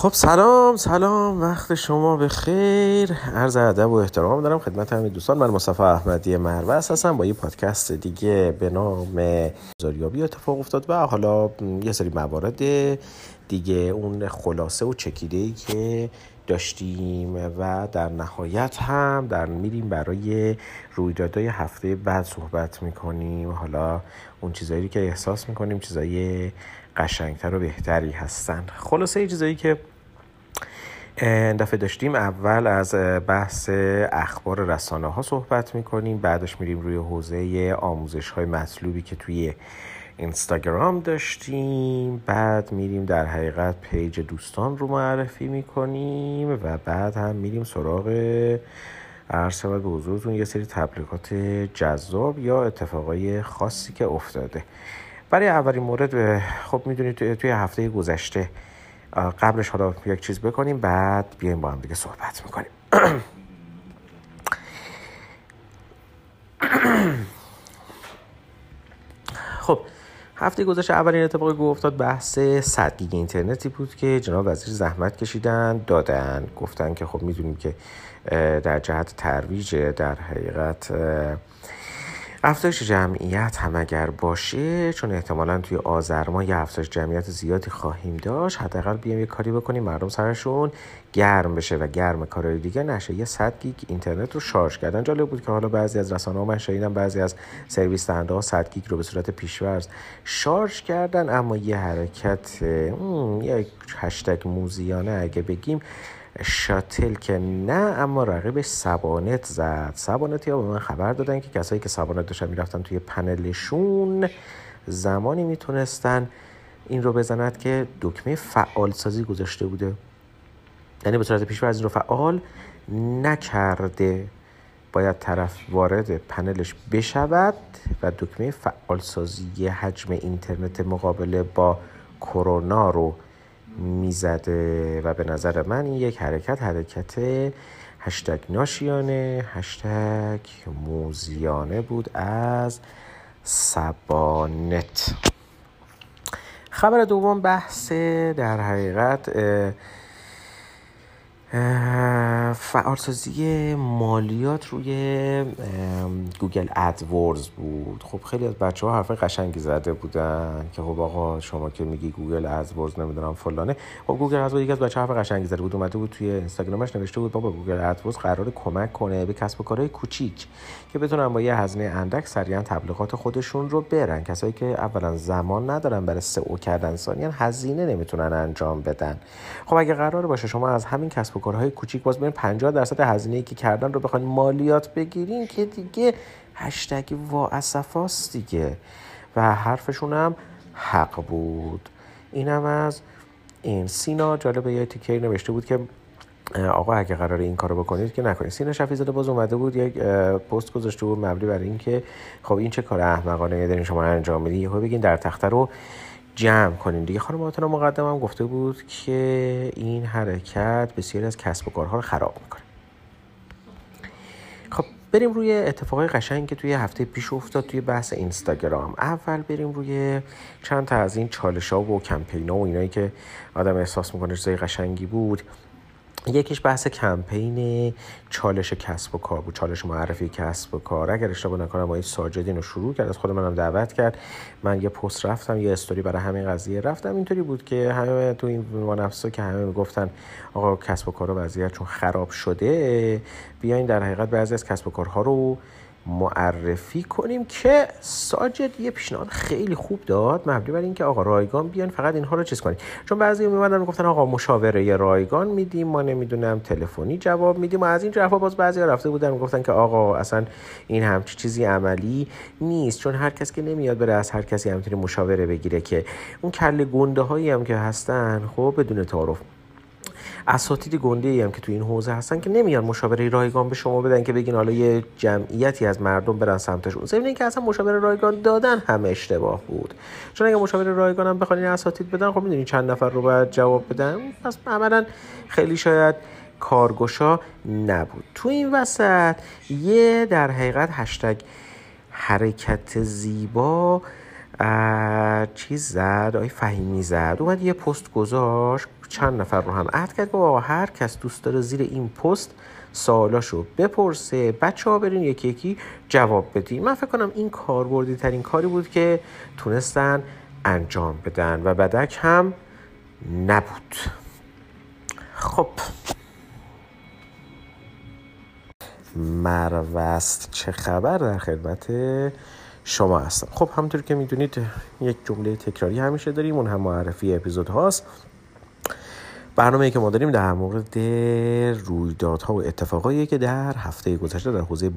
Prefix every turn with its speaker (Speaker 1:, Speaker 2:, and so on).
Speaker 1: خب سلام سلام وقت شما به خیر عرض ادب و احترام دارم خدمت همین دوستان. من مصطفی احمدی مروس هستم با یه پادکست دیگه به نام زاریابی اتفاق افتاد و حالا یه سری موارد دیگه اون خلاصه و چکیده ای که داشتیم و در نهایت هم در میریم برای رویدادهای هفته بعد صحبت می‌کنیم. حالا اون چیزایی که احساس می‌کنیم چیزایی قشنگتر و بهتری هستن. خلاصه چیزایی که دفعه داشتیم اول از بحث اخبار رسانه ها صحبت می‌کنیم. بعدش میریم روی حوزه آموزش های مطلوبی که توی اینستاگرام داشتیم. بعد میریم در حقیقت پیج دوستان رو معرفی می‌کنیم و بعد هم میریم سراغ عرض به حضورتون یه سری تبلیغات جذاب یا اتفاقای خاصی که افتاده. برای اولین مورد خب می‌دونید توی هفته گذشته قبلش حالا یک چیز بکنیم بعد بیایم با هم دیگه صحبت می‌کنیم. خب هفته گذشته اولین اتفاقی که افتاد بحث 100 گیگ اینترنتی بود که جناب وزیر زحمت کشیدن دادن گفتن که خب می‌دونیم که در جهت ترویج در حقیقت افزایش جمعیت هم اگر باشه چون احتمالا توی آذر ما یه افزایش جمعیت زیادی خواهیم داشت حداقل بیایم یه کاری بکنیم مردم سرشون گرم بشه و گرم کارهای دیگه نشه. یه 100 گیگ اینترنت رو شارژ کردن جالب بود که حالا بعضی از رسانه ها من شنیدم بعضی از سرویس دهنده ها 100 گیگ رو به صورت پیش‌فرض شارژ کردن اما یه حرکت یک هشتگ موذیانه اگه بگیم شاتل که نه اما رقیبش صبانت زد. صبانت ها به من خبر دادن که کسایی که صبانت داشتن می‌رفتن توی پنلشون زمانی می‌تونستن این رو بزند که دکمه فعال سازی گذاشته بوده. یعنی به صورت پیشور از این رو فعال نکرده. باید طرف وارد پنلش بشود و دکمه فعال سازی حجم اینترنت مقابله با کرونا رو می‌زده و به نظر من این یک حرکت حرکت هشتگ ناشیانه هشتگ موذیانه بود از صبانت. خبر دوم بحث در حقیقت فعالسازی مالیات روی Google AdWords بود. خب خیلی از بچه ها حرف قشنگی زده بودن که خب آقا شما که میگی Google AdWords نمی‌دونم فلانه. خب Google AdWords یکی از بچه حرف قشنگی زده بود اومده بود توی اینستاگرامش نوشته بود بابا Google AdWords قرار کمک کنه به کسب و کارهای کوچیک که بتونن با یه هزینه اندک سریعا تبلیغات خودشون رو برن. کسایی که اولا زمان ندارن برای سئو کردن ثانیا هزینه نمی‌تونن انجام بدن. خب اگه قرار باشه شما از همین کسب کارهای کوچیک باز ببین 50 درصد هزینه ای که کردن رو بخواین مالیات بگیرین که دیگه هشتگ وا دیگه. و حرفشون هم حق بود. اینم از این سینا جالبه یه تیکه نوشته بود که آقا اگه قرار این کارو بکنید که نکنید. سینا شفیزاده باز اومده بود یک پست گذاشته بود مبنی بر اینکه خب این چه کار احمقانه دارین شما انجام میدین؟ یهو بگین در تخته رو جمع کنیم. دیگه خانم آتنا مقدم هم گفته بود که این حرکت بسیاری از کسب و کارها رو خراب می‌کنه. خب بریم روی اتفاقای قشنگ که توی هفته پیش افتاد توی بحث اینستاگرام. اول بریم روی چند تا از این چالش ها و کمپین ها و اینایی که آدم احساس می‌کنه چیزای قشنگی بود. یکیش بحث کمپین چالش کسب و کار بود چالش معرفی کسب و کار. اگر اشتباه نکنم آقای ساجدین رو شروع کرد از خود منم دعوت کرد. من یه پست رفتم یه استوری برای همین قضیه رفتم. اینطوری بود که همه تو این منافسا که همه می‌گفتن آقا کسب و کار وضعیت چون خراب شده بیاین در حقیقت بعضی از کسب و کارها رو معرفی کنیم که ساجد یه پیشنهاد خیلی خوب داد مبنی بر اینکه آقا رایگان بیان فقط اینها رو چیز کنیم. چون بعضی میومدن می‌گفتن آقا مشاوره رایگان میدیم ما نمی‌دونم تلفنی جواب میدیم. و از این جواب باز بعضی رفته بودن می‌گفتن که آقا اصلا این همچی چیزی عملی نیست. چون هر کس که نمیاد بره از هر کسی همینطوری مشاوره بگیره که اون کله گنده هایی هم که هستن خب بدون تعارف اساتید گنده ای هم که تو این حوزه هستن که نمیان مشاوره رایگان به شما بدن که بگین حالا یه جمعیتی از مردم برن سمتشون. ضمن اینکه اصلا مشاوره رایگان دادن هم اشتباه بود. چون اگه مشاوره رایگان هم بخوان اساتید بدن خب می‌دونی چند نفر رو باید جواب بدن. پس عملا خیلی شاید کارگشا نبود. تو این وسط یه در حقیقت هشتگ حرکت زیبا چیز زد؟ آی فهیمی زد. اومد یه پست گذاشت. چند نفر رو هم عد کرد. با هر کس دوست داره زیر این پست سوالاشو بپرسه. بچه ها برین یکی یکی جواب بدین. من فکر کنم این کاربردی ترین کاری بود که تونستن انجام بدن و بدک هم نبود. خب. مروست چه خبر در خدمت شما هستم. خب همونطور که می‌دونید یک جمله تکراری همیشه داریم. اون هم معرفی اپیزود هاست. برنامه که ما داریم در مورد رویدادها و اتفاقایی که در هفته گذشته در حوزه